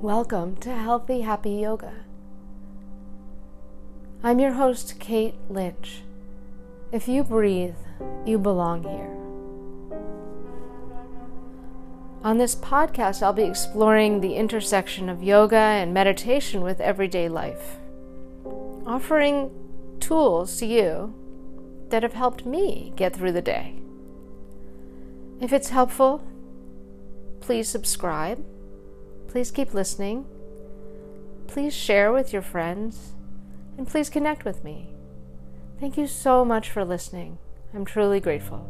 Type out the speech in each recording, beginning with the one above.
Welcome to Healthy Happy Yoga. I'm your host, Kate Lynch. If you breathe, you belong here. On this podcast, I'll be exploring the intersection of yoga and meditation with everyday life, offering tools to you that have helped me get through the day. If it's helpful, please subscribe Please keep listening. Please share with your friends. And please connect with me. Thank you so much for listening. I'm truly grateful.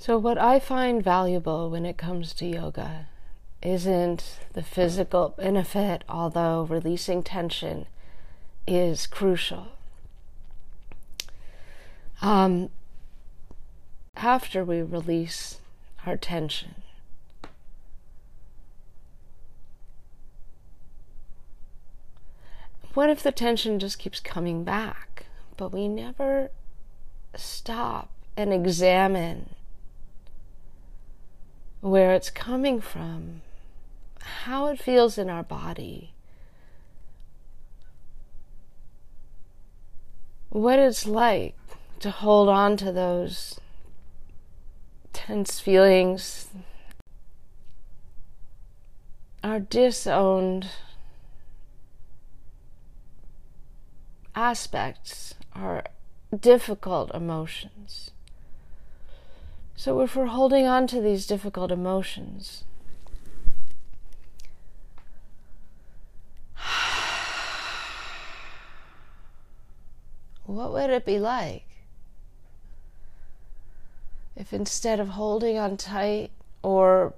So, what I find valuable when it comes to yoga isn't the physical benefit, although releasing tension is crucial. Um, after we release our tension. What if the tension just keeps coming back, but we never stop and examine where it's coming from, how it feels in our body, what it's like to hold on to those tense feelings our disowned aspects, our difficult emotions. So, if we're holding on to these difficult emotions, what would it be like if instead of holding on tight or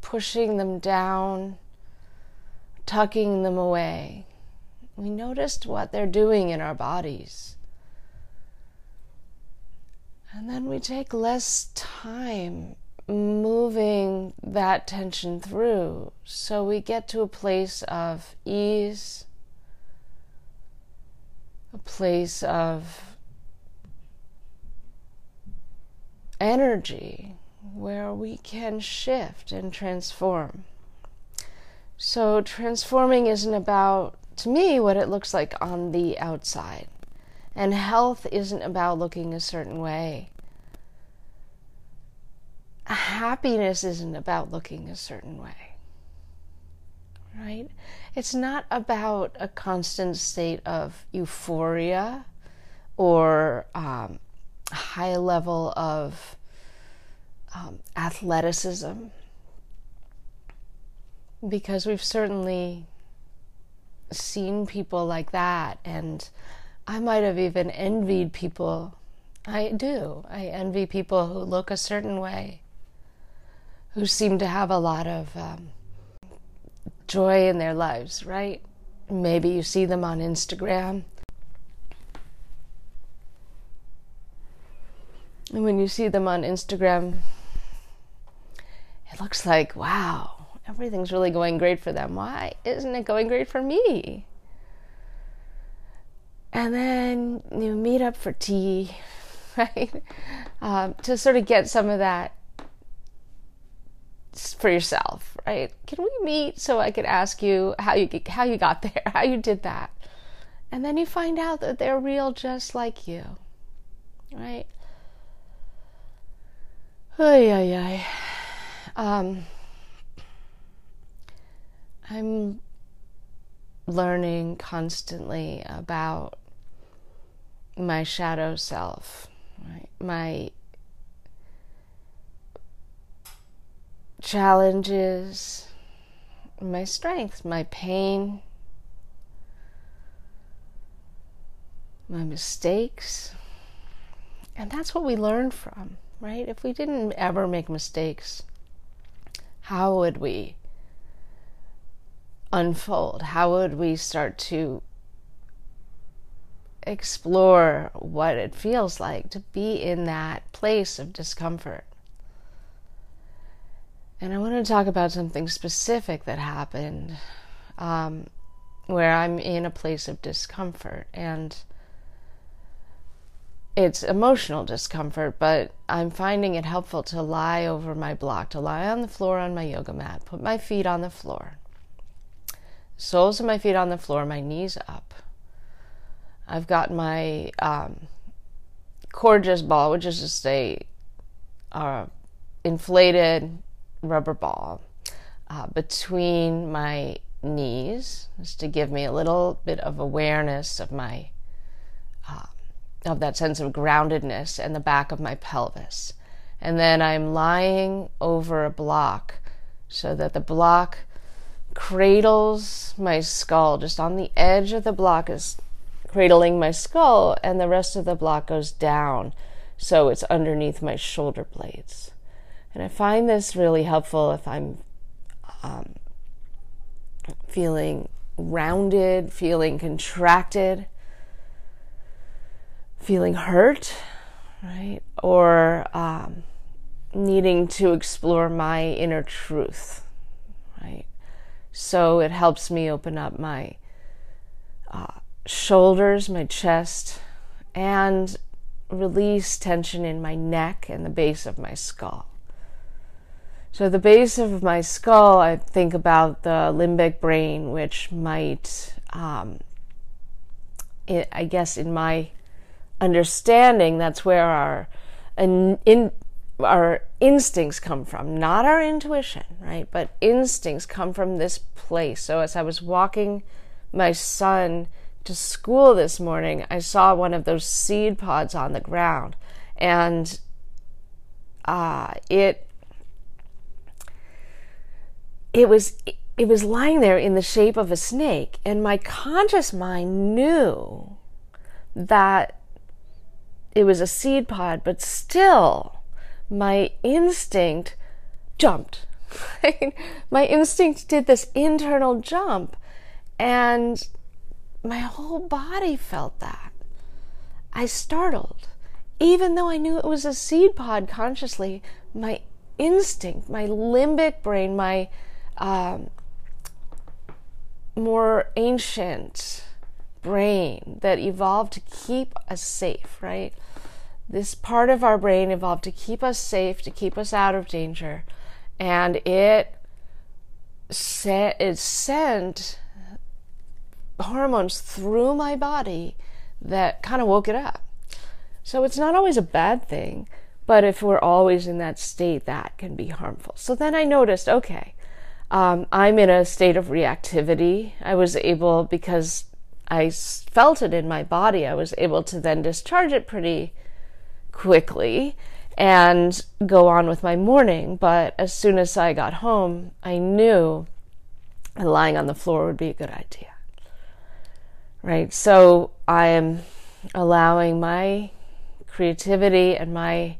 pushing them down, tucking them away, we noticed what they're doing in our bodies. And then we take less time moving that tension through so we get to a place of ease, a place of energy where we can shift and transform. So, transforming isn't about, to me, what it looks like on the outside. And health isn't about looking a certain way. Happiness isn't about looking a certain way. Right? It's not about a constant state of euphoria or um, high level of um, athleticism because we've certainly seen people like that and I might have even envied people. I do. I envy people who look a certain way, who seem to have a lot of um, joy in their lives, right? Maybe you see them on Instagram And when you see them on Instagram, it looks like, wow, everything's really going great for them. Why isn't it going great for me? And then you meet up for tea, right? Um, to sort of get some of that for yourself, right? Can we meet so I could ask you how you how you got there, how you did that, and then you find out that they're real, just like you, right? Ay, ay, ay. Um, I'm learning constantly about my shadow self, right? my challenges, my strengths, my pain, my mistakes. And that's what we learn from right? If we didn't ever make mistakes, how would we unfold? How would we start to explore what it feels like to be in that place of discomfort? And I want to talk about something specific that happened um, where I'm in a place of discomfort. And it's emotional discomfort, but I'm finding it helpful to lie over my block, to lie on the floor on my yoga mat, put my feet on the floor, soles of my feet on the floor, my knees up. I've got my um, ball, which is just a uh, inflated rubber ball uh, between my knees, just to give me a little bit of awareness of my uh, of that sense of groundedness and the back of my pelvis. And then I'm lying over a block so that the block cradles my skull just on the edge of the block is cradling my skull, and the rest of the block goes down so it's underneath my shoulder blades. And I find this really helpful if I'm um, feeling rounded, feeling contracted, feeling hurt, right? Or um, needing to explore my inner truth, right? So it helps me open up my shoulders, my chest, and release tension in my neck and the base of my skull. So, the base of my skull, I think about the limbic brain, which might, um, it, I guess, in my understanding, that's where our in, in, our instincts come from, not our intuition, right? But instincts come from this place. So, as I was walking my son to school this morning, I saw one of those seed pods on the ground, and uh, it it was it was lying there in the shape of a snake, and my conscious mind knew that it was a seed pod, but still, my instinct jumped. my instinct did this internal jump, and my whole body felt that. I startled. Even though I knew it was a seed pod consciously, my instinct, my limbic brain, my um, more ancient brain that evolved to keep us safe, right? This part of our brain evolved to keep us safe, to keep us out of danger, and it, it sent hormones through my body that kind of woke it up. So it's not always a bad thing, but if we're always in that state, that can be harmful. So then I noticed okay, um, I'm in a state of reactivity. I was able, because I felt it in my body, I was able to then discharge it pretty quickly and go on with my morning. But as soon as I got home, I knew lying on the floor would be a good idea right? So I am allowing my creativity and my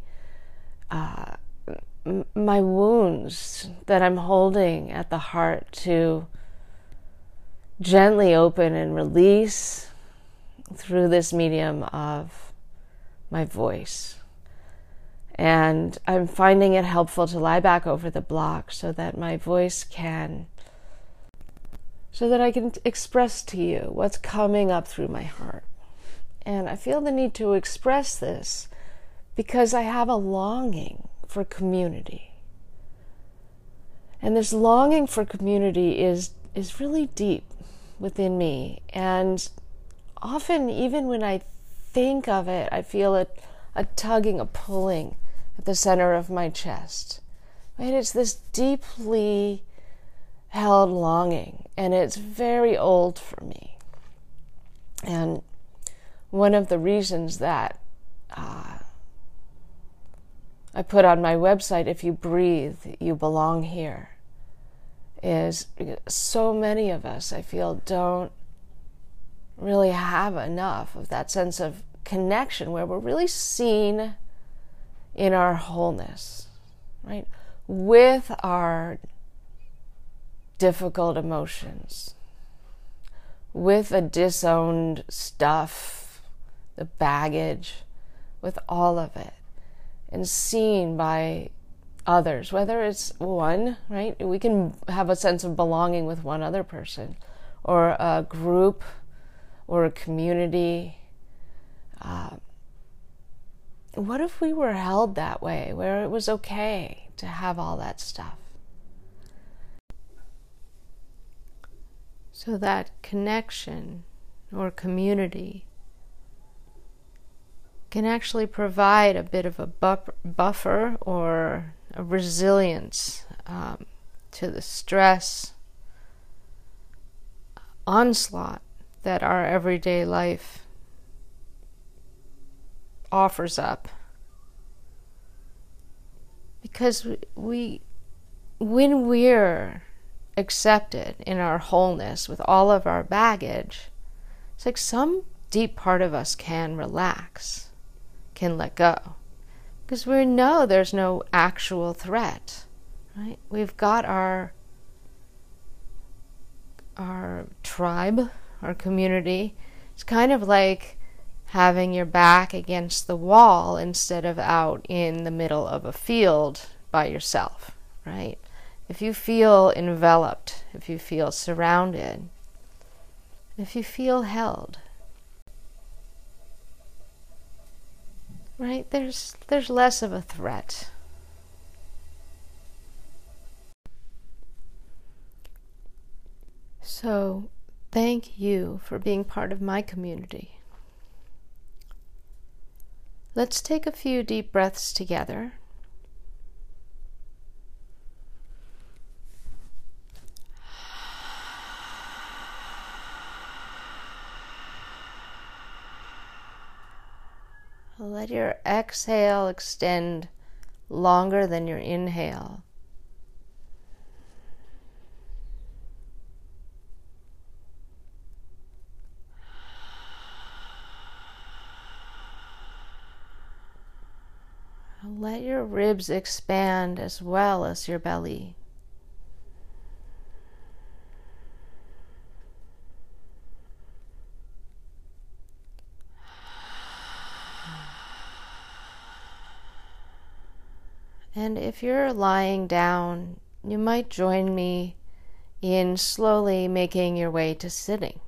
uh, my wounds that I'm holding at the heart to gently open and release through this medium of my voice. And I'm finding it helpful to lie back over the block so that my voice can so that I can express to you what's coming up through my heart. And I feel the need to express this because I have a longing for community. And this longing for community is, is really deep within me. And often, even when I think of it, I feel a, a tugging, a pulling at the center of my chest. Right? It's this deeply held longing, and it's very old for me. And one of the reasons that uh, I put on my website, If You Breathe, You Belong Here, is so many of us, I feel, don't really have enough of that sense of connection where we're really seen in our wholeness, right? With our difficult emotions, with the disowned stuff, the baggage, with all of it, and seen by others, whether it's one, right? We can have a sense of belonging with one other person, or a group, or a community. Uh, what if we were held that way, where it was okay to have all that stuff? So that connection or community can actually provide a bit of a buffer or a resilience um, to the stress onslaught that our everyday life offers up. Because we, when we're accepted in our wholeness with all of our baggage, it's like some deep part of us can relax, can let go. Because we know there's no actual threat, right? We've got our our tribe, our community. It's kind of like having your back against the wall instead of out in the middle of a field by yourself, right? If you feel enveloped, if you feel surrounded, if you feel held, right? There's there's less of a threat. So, thank you for being part of my community. Let's take a few deep breaths together. Let your exhale extend longer than your inhale. Let your ribs expand as well as your belly. And if you're lying down, you might join me in slowly making your way to sitting.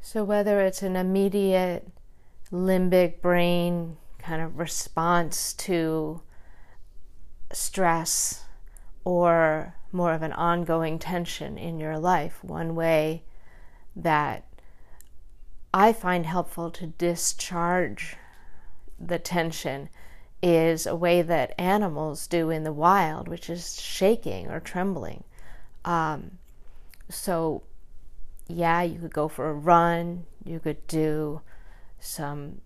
So, whether it's an immediate limbic brain kind of response to stress or more of an ongoing tension in your life, one way that I find helpful to discharge the tension is a way that animals do in the wild, which is shaking or trembling. Um, so, yeah, you could go for a run, you could do some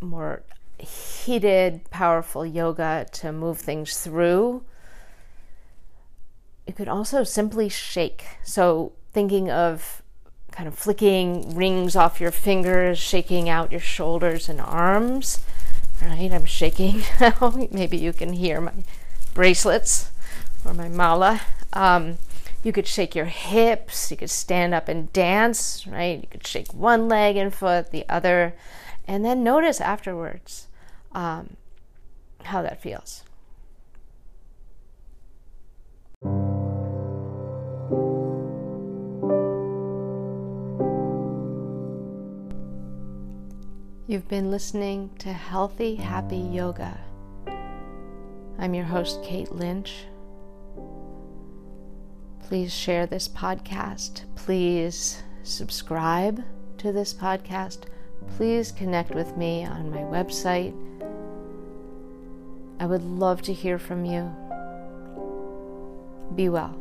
more heated, powerful yoga to move things through. You could also simply shake. So, thinking of kind of flicking rings off your fingers, shaking out your shoulders and arms right? I'm shaking now. Maybe you can hear my bracelets or my mala. Um, you could shake your hips. You could stand up and dance, right? You could shake one leg and foot, the other, and then notice afterwards um, how that feels. You've been listening to Healthy Happy Yoga. I'm your host, Kate Lynch. Please share this podcast. Please subscribe to this podcast. Please connect with me on my website. I would love to hear from you. Be well.